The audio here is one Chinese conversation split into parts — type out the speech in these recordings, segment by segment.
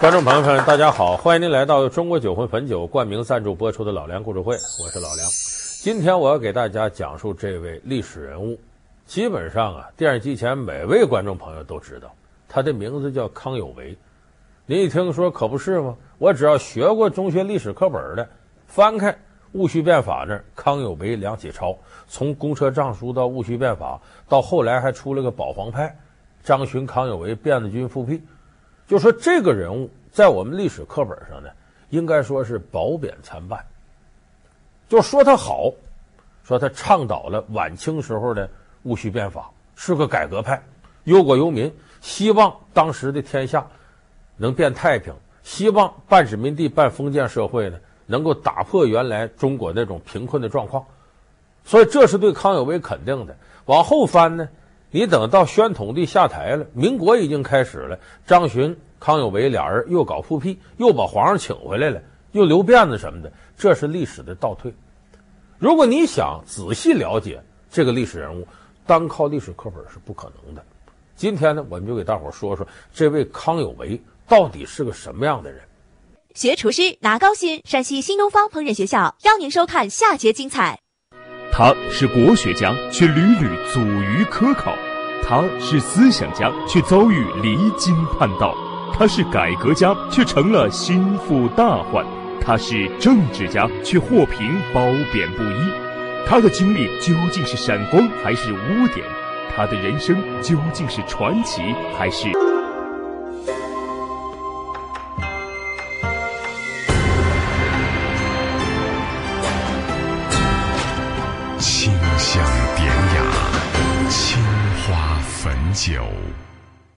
观众朋友们，大家好，欢迎您来到中国酒魂汾酒冠名赞助播出的老梁故事会，我是老梁。今天我要给大家讲述这位历史人物，基本上啊，电视机前每位观众朋友都知道，他的名字叫康有为。您一听说可不是吗？我只要学过中学历史课本的，翻开戊戌变法那，康有为、梁启超，从公车帐书到戊戌变法，到后来还出了个保皇派，张巡、康有为、辫子军复辟。就说这个人物在我们历史课本上呢，应该说是褒贬参半。就说他好，说他倡导了晚清时候的戊戌变法，是个改革派，忧国忧民，希望当时的天下能变太平，希望半殖民地半封建社会呢能够打破原来中国那种贫困的状况，所以这是对康有为肯定的。往后翻呢。你等到宣统帝下台了，民国已经开始了。张巡、康有为俩人又搞复辟，又把皇上请回来了，又留辫子什么的，这是历史的倒退。如果你想仔细了解这个历史人物，单靠历史课本是不可能的。今天呢，我们就给大伙说说这位康有为到底是个什么样的人。学厨师拿高薪，山西新东方烹饪学校邀您收看下节精彩。他是国学家，却屡屡阻于科考；他是思想家，却遭遇离经叛道；他是改革家，却成了心腹大患；他是政治家，却获评褒贬不一。他的经历究竟是闪光还是污点？他的人生究竟是传奇还是？酒，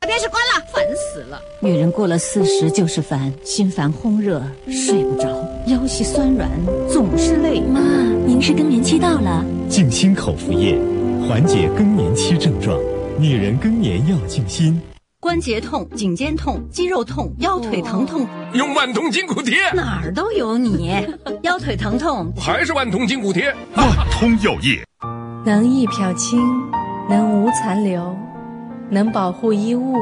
把电视关了，烦死了。女人过了四十就是烦，心烦烘热，睡不着，腰膝酸软，总是累。妈，您是更年期到了，静心口服液，缓解更年期症状。女人更年要静心。关节痛、颈肩痛、肌肉痛、腰腿疼痛，用万通筋骨贴，哪儿都有你。腰腿疼痛还是万通筋骨贴，万通药业，能一漂清，能无残留。能保护衣物，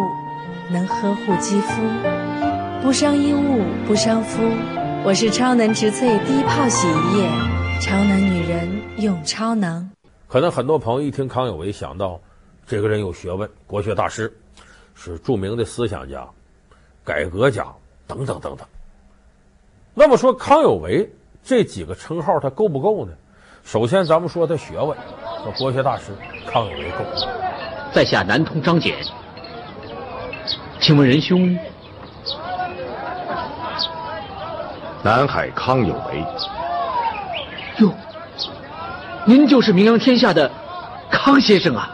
能呵护肌肤，不伤衣物，不伤肤。我是超能植萃低泡洗衣液，超能女人用超能。可能很多朋友一听康有为，想到这个人有学问，国学大师，是著名的思想家、改革家等等等等。那么说康有为这几个称号他够不够呢？首先，咱们说他学问，说国学大师康有为够。在下南通张俭，请问仁兄，南海康有为。哟，您就是名扬天下的康先生啊！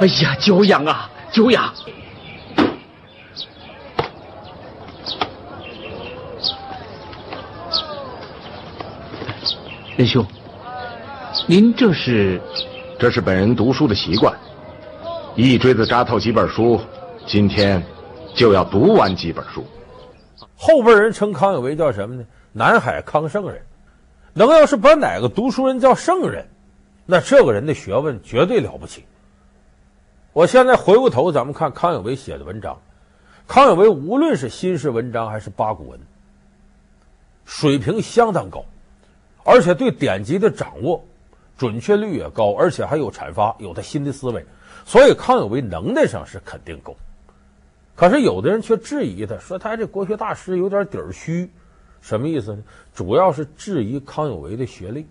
哎呀，久仰啊，久仰！仁兄，您这是？这是本人读书的习惯。一锥子扎透几本书，今天就要读完几本书。后辈人称康有为叫什么呢？南海康圣人。能要是把哪个读书人叫圣人，那这个人的学问绝对了不起。我现在回过头，咱们看康有为写的文章。康有为无论是新式文章还是八股文，水平相当高，而且对典籍的掌握准确率也高，而且还有阐发，有他新的思维。所以康有为能耐上是肯定够，可是有的人却质疑他，说他这国学大师有点底儿虚，什么意思呢？主要是质疑康有为的学历。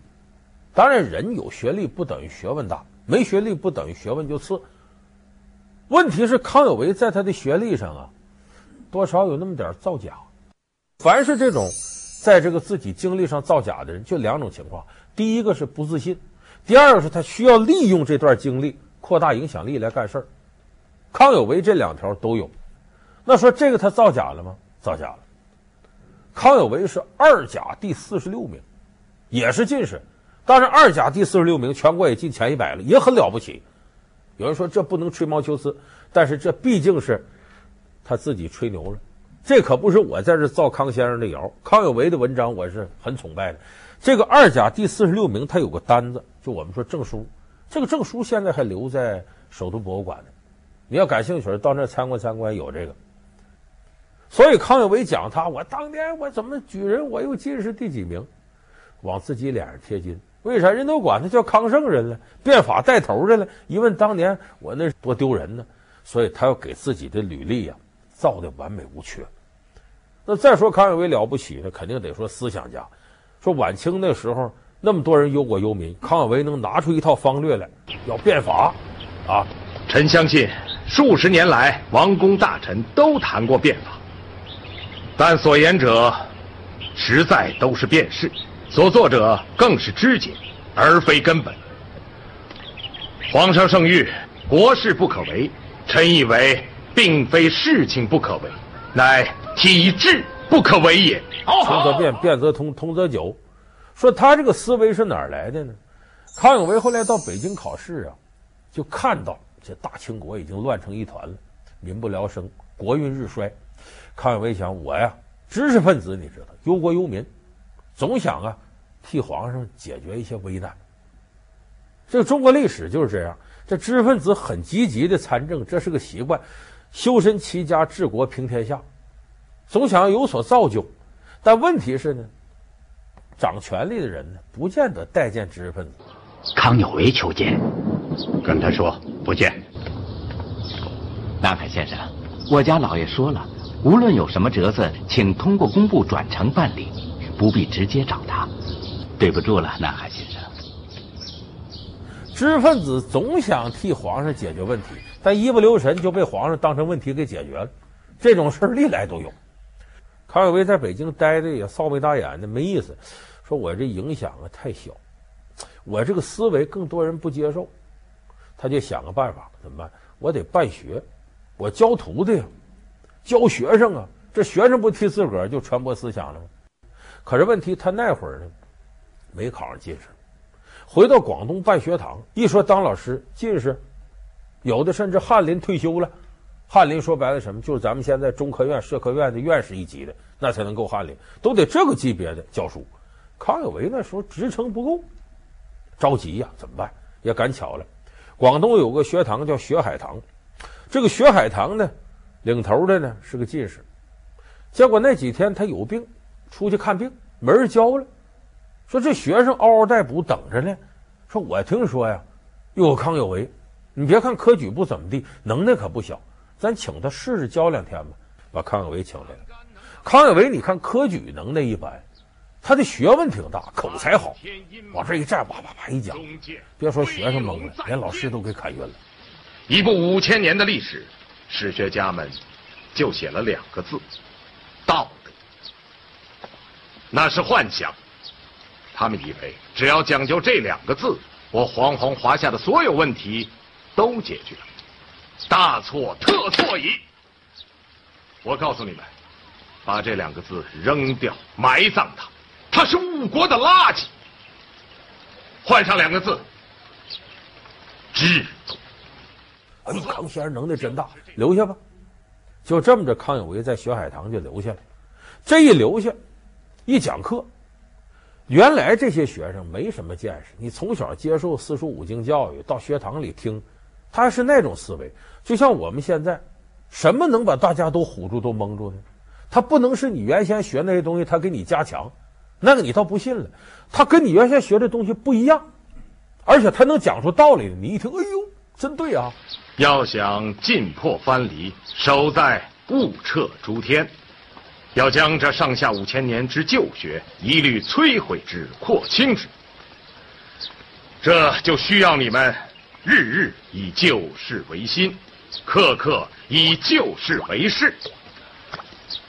当然，人有学历不等于学问大，没学历不等于学问就次。问题是康有为在他的学历上啊，多少有那么点造假。凡是这种在这个自己经历上造假的人，就两种情况：第一个是不自信，第二个是他需要利用这段经历。扩大影响力来干事儿，康有为这两条都有。那说这个他造假了吗？造假了。康有为是二甲第四十六名，也是进士。但是，二甲第四十六名，全国也进前一百了，也很了不起。有人说这不能吹毛求疵，但是这毕竟是他自己吹牛了。这可不是我在这造康先生的谣。康有为的文章我是很崇拜的。这个二甲第四十六名，他有个单子，就我们说证书。这个证书现在还留在首都博物馆呢，你要感兴趣，到那参观参观，有这个。所以康有为讲他，我当年我怎么举人，我又进士第几名，往自己脸上贴金。为啥人都管他叫康圣人了？变法带头的了。一问当年我那多丢人呢，所以他要给自己的履历呀造的完美无缺。那再说康有为了不起，那肯定得说思想家。说晚清那时候那么多人忧国忧民，康有为能拿出一套方略来，要变法啊！臣相信数十年来王公大臣都谈过变法，但所言者实在都是辩士。所作者更是枝节，而非根本。皇上圣谕，国事不可为。臣以为，并非事情不可为，乃体制不可为也。通则变，变则通，通则久。说他这个思维是哪儿来的呢？康有为后来到北京考试啊，就看到这大清国已经乱成一团了，民不聊生，国运日衰。康有为想，我呀，知识分子，你知道，忧国忧民。总想啊，替皇上解决一些危难。这个中国历史就是这样，这知识分子很积极的参政，这是个习惯，修身齐家治国平天下，总想要有所造就。但问题是呢，掌权力的人呢，不见得待见知识分子。康有为求见，跟他说不见。南海先生，我家老爷说了，无论有什么折子，请通过工部转呈办理。不必直接找他，对不住了，南海先生。知识分子总想替皇上解决问题，但一不留神就被皇上当成问题给解决了。这种事儿历来都有。康有为在北京待的也臊眉大眼的，没意思。说我这影响啊太小，我这个思维更多人不接受，他就想个办法，怎么办？我得办学，我教徒弟呀，教学生啊，这学生不替自个儿就传播思想了吗？可是问题，他那会儿呢，没考上进士，回到广东办学堂。一说当老师，进士，有的甚至翰林退休了。翰林说白了什么？就是咱们现在中科院、社科院的院士一级的，那才能够翰林，都得这个级别的教书。康有为那时候职称不够，着急呀，怎么办？也赶巧了，广东有个学堂叫学海堂，这个学海堂呢，领头的呢是个进士，结果那几天他有病。出去看病，没人教了。说这学生嗷嗷待哺等着呢。说我听说呀，有康有为，你别看科举不怎么地，能耐可不小。咱请他试试教两天吧。把康有为请来了。康有为，你看科举能耐一般，他的学问挺大，口才好，往这一站，叭叭叭一讲，别说学生懵了，连老师都给砍晕了。一部五千年的历史，史学家们就写了两个字：道德。那是幻想，他们以为只要讲究这两个字，我煌煌华夏的所有问题都解决了。大错特错矣！我告诉你们，把这两个字扔掉，埋葬它，它是误国的垃圾。换上两个字，制度。哎，康先生能耐真大，留下吧。就这么着，康有为在学海堂就留下了。这一留下。一讲课，原来这些学生没什么见识。你从小接受四书五经教育，到学堂里听，他是那种思维。就像我们现在，什么能把大家都唬住、都蒙住呢？他不能是你原先学那些东西，他给你加强，那个你倒不信了。他跟你原先学的东西不一样，而且他能讲出道理。你一听，哎呦，真对啊！要想尽破藩篱，守在物彻诸天。要将这上下五千年之旧学一律摧毁之、廓清之，这就需要你们日日以旧事为新，刻刻以旧事为事，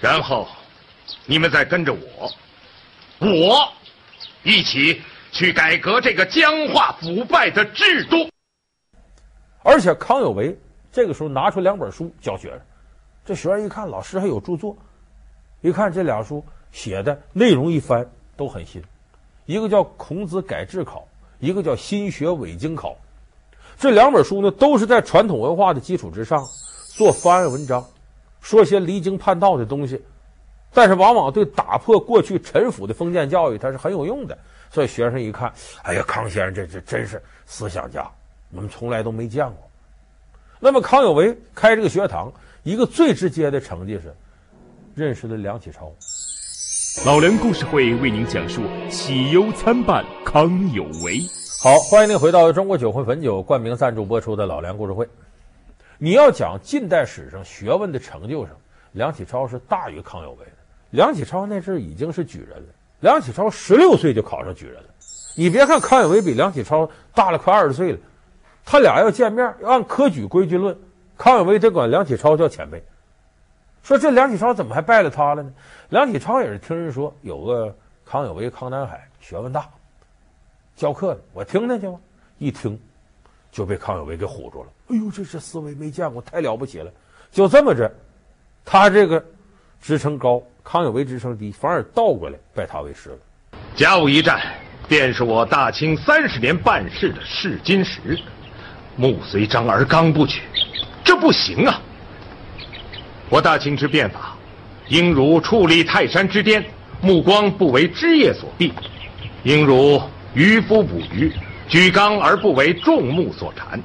然后你们再跟着我，我一起去改革这个僵化腐败的制度。而且康有为这个时候拿出两本书教学生，这学生一看，老师还有著作。一看这俩书写的内容一翻都很新，一个叫《孔子改制考》，一个叫《新学伪经考》。这两本书呢，都是在传统文化的基础之上做翻案文章，说些离经叛道的东西，但是往往对打破过去陈腐的封建教育，它是很有用的。所以学生一看，哎呀，康先生这这真是思想家，我们从来都没见过。那么康有为开这个学堂，一个最直接的成绩是。认识了梁启超。老梁故事会为您讲述喜忧参半康有为。好，欢迎您回到中国酒魂汾酒冠名赞助播出的老梁故事会。你要讲近代史上学问的成就上，梁启超是大于康有为的。梁启超那阵已经是举人了，梁启超十六岁就考上举人了。你别看康有为比梁启超大了快二十岁了，他俩要见面，要按科举规矩论，康有为得管梁启超叫前辈。说这梁启超怎么还拜了他了呢？梁启超也是听人说有个康有为、康南海学问大，教课的，我听听去吧。一听就被康有为给唬住了。哎呦，这是思维没见过，太了不起了。就这么着，他这个职称高，康有为职称低，反而倒过来拜他为师了。甲午一战。便是我大清三十年办事的试金石，目随张而刚不取，这不行啊！我大清之变法，应如矗立泰山之巅，目光不为枝叶所蔽；应如渔夫捕鱼，举纲而不为众目所缠。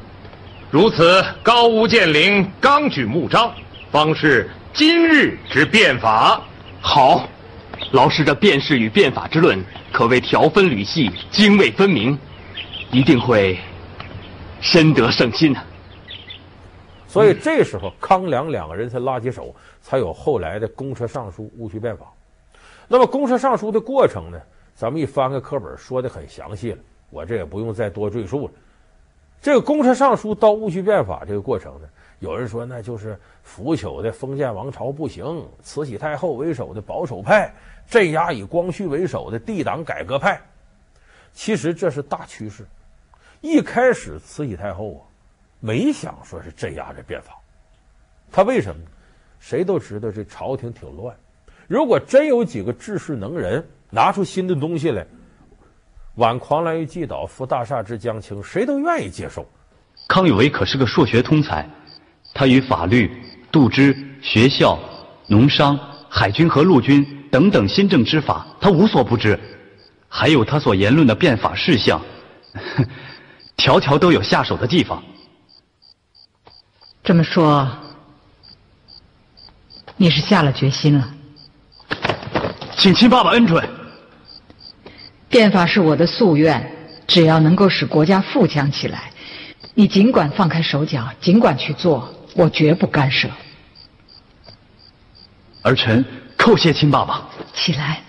如此高屋建瓴，纲举目张，方是今日之变法。好，老师的变事与变法之论。可谓条分缕析，泾渭分明，一定会深得圣心啊！所以这时候康梁两个人才拉起手，才有后来的公车上书、戊戌变法。那么公车上书的过程呢？咱们一翻开课本，说的很详细了，我这也不用再多赘述了。这个公车上书到戊戌变法这个过程呢，有人说那就是腐朽的封建王朝不行，慈禧太后为首的保守派。镇压以光绪为首的帝党改革派，其实这是大趋势。一开始慈禧太后啊，没想说是镇压这变法，他为什么？谁都知道这朝廷挺乱，如果真有几个治世能人拿出新的东西来，挽狂澜于既倒，扶大厦之将倾，谁都愿意接受。康有为可是个硕学通才，他与法律、度支、学校、农商、海军和陆军。等等新政之法，他无所不知，还有他所言论的变法事项，条条都有下手的地方。这么说，你是下了决心了？请亲爸爸恩准。变法是我的夙愿，只要能够使国家富强起来，你尽管放开手脚，尽管去做，我绝不干涉。儿臣。叩谢亲爸爸，起来。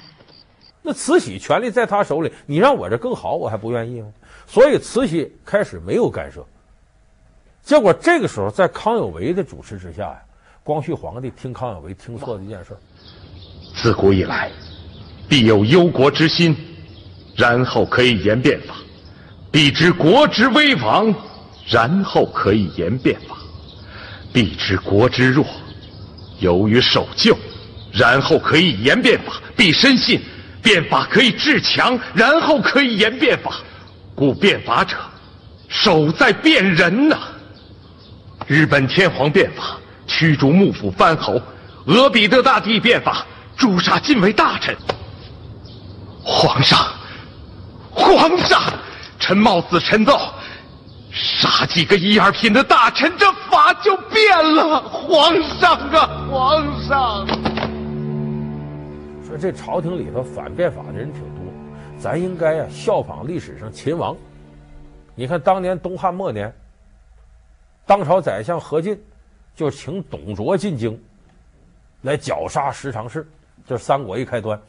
那慈禧权力在他手里，你让我这更好，我还不愿意吗？所以慈禧开始没有干涉。结果这个时候，在康有为的主持之下呀，光绪皇帝听康有为听错了一件事。自古以来，必有忧国之心，然后可以言变法；必知国之危亡，然后可以言变法；必知国之弱，由于守旧。然后可以言变法，必深信变法可以制强，然后可以言变法。故变法者，首在变人呐、日本天皇变法，驱逐幕府藩侯；俄彼得大帝变法，诛杀近卫大臣。皇上，皇上，臣冒死陈奏，杀几个一二品的大臣，这法就变了。皇上啊，皇上。说这朝廷里头反变法的人挺多，咱应该啊效仿历史上秦王。你看当年东汉末年，当朝宰相何进就请董卓进京来绞杀十常侍，就是三国一开端。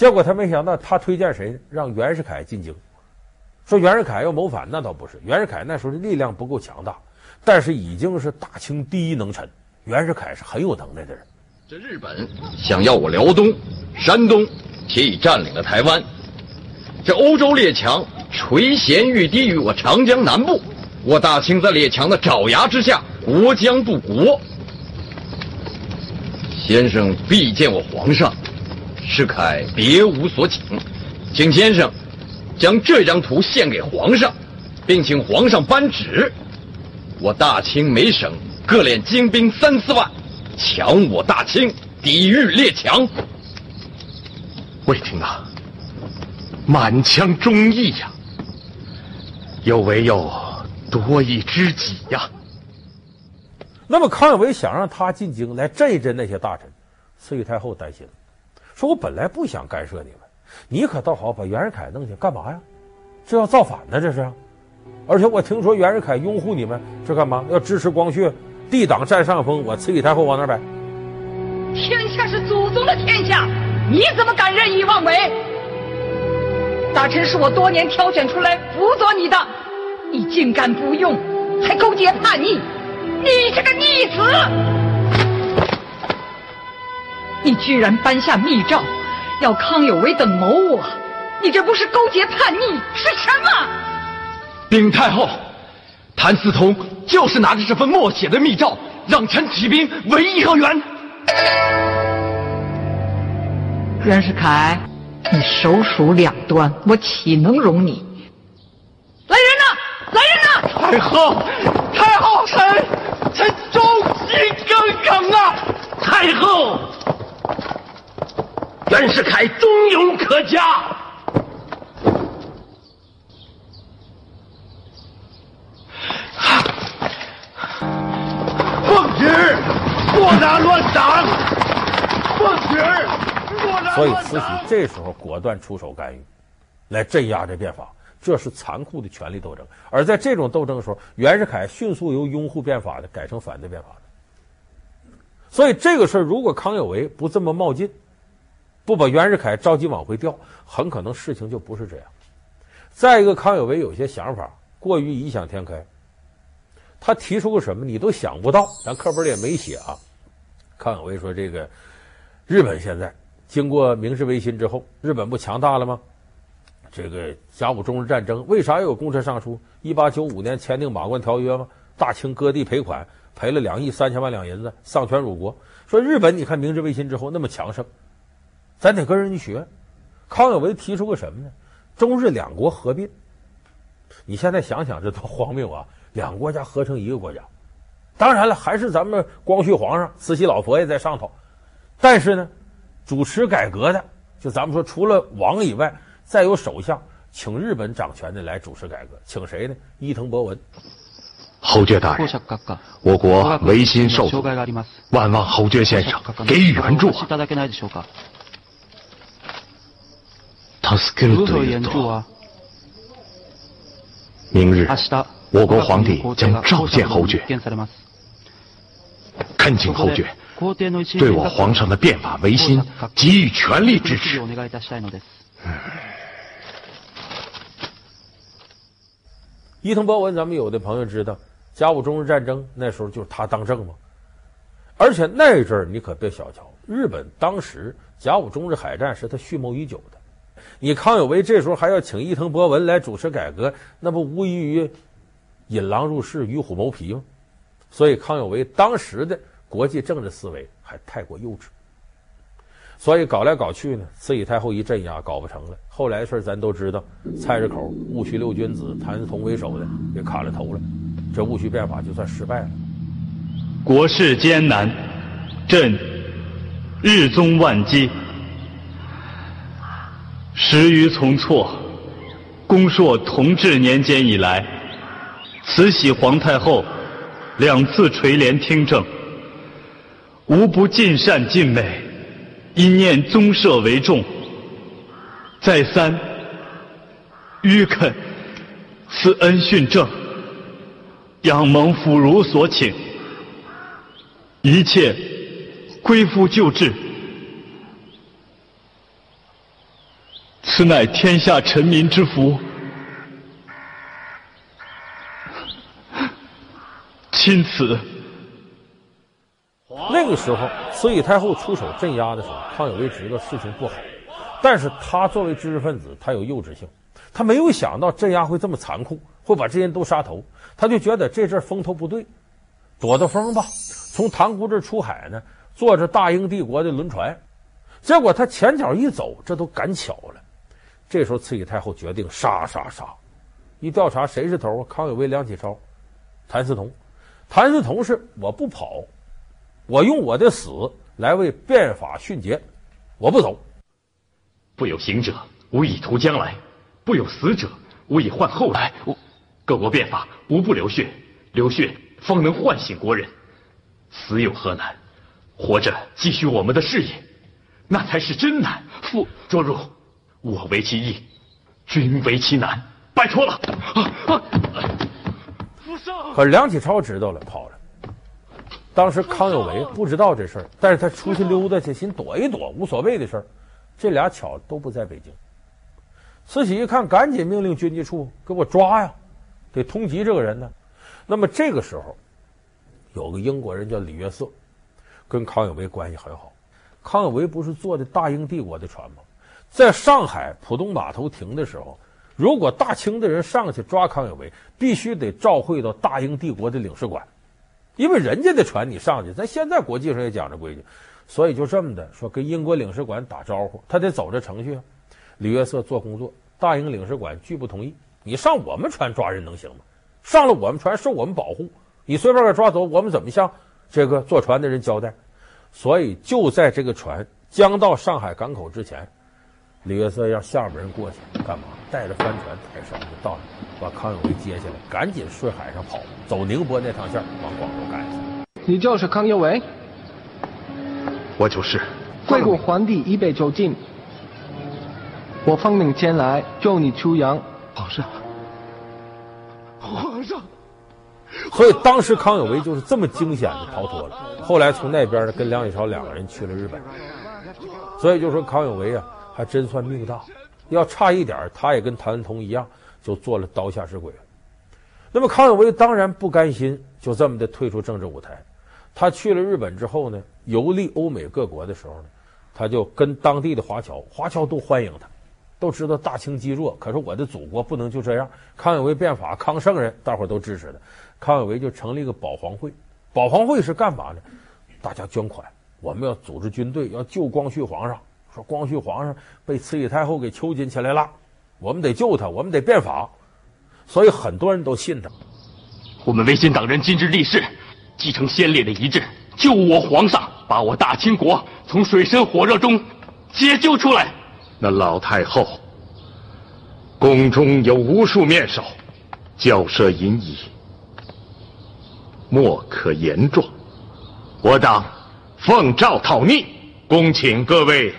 结果他没想到，他推荐谁？让袁世凯进京。说袁世凯要谋反，那倒不是。袁世凯那时候的力量不够强大，但是已经是大清第一能臣。袁世凯是很有能耐的人。这日本想要我辽东、山东，且已占领了台湾。这欧洲列强垂涎欲滴于我长江南部，我大清在列强的爪牙之下，国将不国。先生必见我皇上，世凯别无所请，请先生将这张图献给皇上，并请皇上颁旨，我大清每省各练精兵三四万。强我大清，抵御列强。魏廷啊，满腔忠义呀，有为有多一知己呀。那么康有为想让他进京来镇一镇那些大臣，慈禧太后担心了，说我本来不想干涉你们，你可倒好，把袁世凯弄去干嘛呀？这要造反呢？这是。而且我听说袁世凯拥护你们，这干嘛？要支持光绪，帝党占上风，我慈禧太后往哪摆？天下是祖宗的天下，你怎么敢任意妄为？大臣是我多年挑选出来辅佐你的，你竟敢不用，还勾结叛逆，你这个逆子！你居然颁下密诏，要康有为等谋我，你这不是勾结叛逆是什么？禀太后，谭嗣同就是拿着这份默写的密诏，让臣起兵围颐和园。袁世凯，你手鼠两端，我岂能容你？来人呐！来人呐！太后，太后，臣臣忠心耿耿啊！太后，袁世凯忠勇可嘉。奉旨，莫打乱党。奉旨。所以慈禧这时候果断出手干预，来镇压这变法，这是残酷的权力斗争。而在这种斗争的时候，袁世凯迅速由拥护变法的改成反对变法的。所以这个事儿，如果康有为不这么冒进，不把袁世凯着急往回调，很可能事情就不是这样。再一个，康有为有些想法过于异想天开，他提出个什么你都想不到，咱课本里也没写啊。康有为说：“这个日本现在。”经过明治维新之后，日本不强大了吗？这个甲午中日战争为啥要有公车上书？一八九五年签订马关条约吗？大清割地赔款，赔了两亿三千万两银子，丧权辱国。说日本，你看明治维新之后那么强盛，咱得跟人家学。康有为提出个什么呢？中日两国合并。你现在想想，这多荒谬啊！两个国家合成一个国家。当然了，还是咱们光绪皇上、慈禧老佛爷在上头。但是呢？主持改革的，就咱们说，除了王以外，再有首相请日本掌权的来主持改革，请谁呢？伊藤博文。侯爵大人，我国维新受阻，万望侯爵先生给予援助。如何援助啊？明日，我国皇帝将召见侯爵，恳请侯爵。对我皇上的变法维新给予全力支持。伊藤博文，咱们有的朋友知道，甲午中日战争那时候就是他当政嘛。而且那阵儿你可别小瞧，日本当时甲午中日海战是他蓄谋已久的。你康有为这时候还要请伊藤博文来主持改革，那不无异于引狼入室、与虎谋皮吗？所以康有为当时的。国际政治思维还太过幼稚，所以搞来搞去呢，慈禧太后一镇压搞不成了。后来的事咱都知道，菜市口戊戌六君子，谭嗣同为首的也砍了头了，这戊戌变法就算失败了。国事艰难，朕日宗万机，时于从错。恭硕同治年间以来，慈禧皇太后两次垂帘听政。无不尽善尽美，因念宗社为重。再三吁恳赐恩训政，仰蒙抚孺所请，一切归复旧制。此乃天下臣民之福。钦此。那个时候，慈禧太后出手镇压的时候，康有为知道事情不好，但是他作为知识分子，他有幼稚性，他没有想到镇压会这么残酷，会把这些人都杀头，他就觉得这阵风头不对，躲躲风吧，从塘沽这出海呢，坐着大英帝国的轮船，结果他前脚一走，这都赶巧了，这时候慈禧太后决定杀杀杀，一调查谁是头，康有为、梁启超、谭嗣同，谭嗣同是我不跑。我用我的死来为变法殉节，我不走。不有行者，无以图将来；不有死者，无以换后来。各国变法无不流血，流血方能唤醒国人。死有何难？活着继续我们的事业，那才是真难。父卓如，我为其易，君为其难，拜托了。可梁启超知道了，跑了。当时康有为不知道这事儿，但是他出去溜达去，寻躲一躲，无所谓的事儿。这俩巧都不在北京。慈禧一看，赶紧命令军机处给我抓呀，得通缉这个人呢。那么这个时候，有个英国人叫李约瑟，跟康有为关系很好。康有为不是坐的大英帝国的船吗？在上海浦东码头停的时候，如果大清的人上去抓康有为，必须得照会到大英帝国的领事馆。因为人家的船你上去，咱现在国际上也讲这规矩，所以就这么的说跟英国领事馆打招呼，他得走这程序啊。李约瑟做工作，大英领事馆拒不同意。你上我们船抓人能行吗？上了我们船受我们保护，你随便给抓走，我们怎么向这个坐船的人交代？所以就在这个船将到上海港口之前，李约瑟让下边人过去干嘛？带着帆船抬上就到了。把康有为接下来，赶紧顺海上跑，走宁波那趟线往广州赶去。你就是康有为？我就是。贵国皇帝已被囚禁，我奉命前来救你出洋。皇上，皇上。所以当时康有为就是这么惊险的逃脱了。后来从那边呢，跟梁启超两个人去了日本。所以就说康有为啊，还真算命大。要差一点，他也跟谭嗣同一样。就做了刀下之鬼。那么康有为当然不甘心，就这么的退出政治舞台。他去了日本之后呢，游历欧美各国的时候呢，他就跟当地的华侨，华侨都欢迎他，都知道大清积弱，可是我的祖国不能就这样。康有为变法，康圣人，大伙都支持他。康有为就成立一个保皇会，保皇会是干嘛呢？大家捐款，我们要组织军队，要救光绪皇上。说光绪皇上被慈禧太后给囚禁起来了。我们得救他，我们得变法，所以很多人都信他。我们维新党人今日立誓，继承先烈的遗志，救我皇上，把我大清国从水深火热中解救出来。那老太后宫中有无数面首，骄奢淫逸，莫可言状。我党奉诏讨逆，恭请各位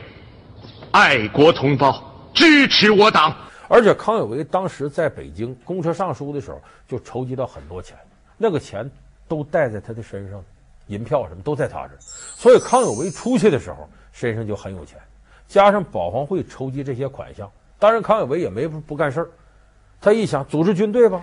爱国同胞支持我党。而且康有为当时在北京公车上书的时候，就筹集到很多钱，那个钱都带在他的身上，银票什么都在他这儿，所以康有为出去的时候身上就很有钱，加上保皇会筹集这些款项，当然康有为也没不干事儿，他一想组织军队吧，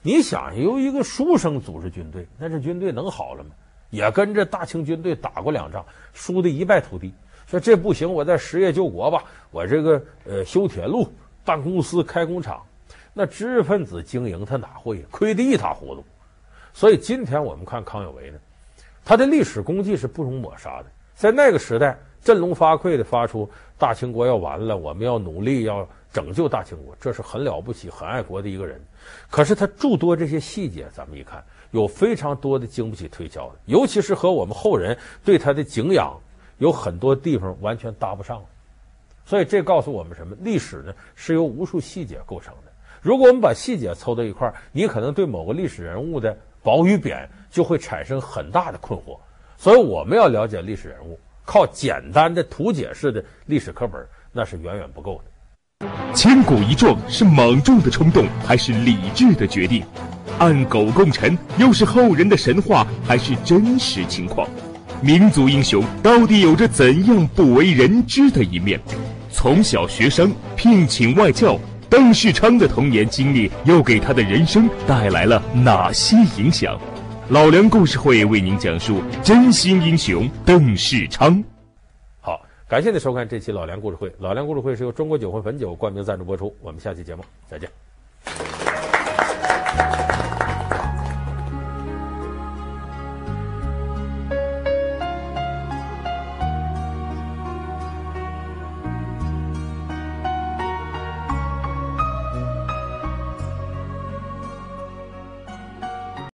你想由一个书生组织军队，那这军队能好了吗？也跟着大清军队打过两仗，输得一败涂地，说这不行，我再实业救国吧，我这个呃修铁路。办公司、开工厂，那知识分子经营他哪会亏得一塌糊涂？所以今天我们看康有为呢，他的历史功绩是不容抹杀的。在那个时代，振聋发聩的发出“大清国要完了，我们要努力要拯救大清国”，这是很了不起、很爱国的一个人。可是他诸多这些细节，咱们一看，有非常多的经不起推敲的，尤其是和我们后人对他的敬仰，有很多地方完全搭不上。所以这告诉我们什么？历史呢是由无数细节构成的。如果我们把细节凑到一块儿，你可能对某个历史人物的褒与贬就会产生很大的困惑。所以我们要了解历史人物，靠简单的图解式的历史课本那是远远不够的。千古一撞是莽撞的冲动，还是理智的决定？暗狗共臣又是后人的神话，还是真实情况？民族英雄到底有着怎样不为人知的一面？从小学生聘请外教，邓世昌的童年经历又给他的人生带来了哪些影响？老梁故事会为您讲述真心英雄邓世昌。好，感谢您收看这期老梁故事会。老梁故事会是由中国酒魂汾酒冠名赞助播出。我们下期节目再见。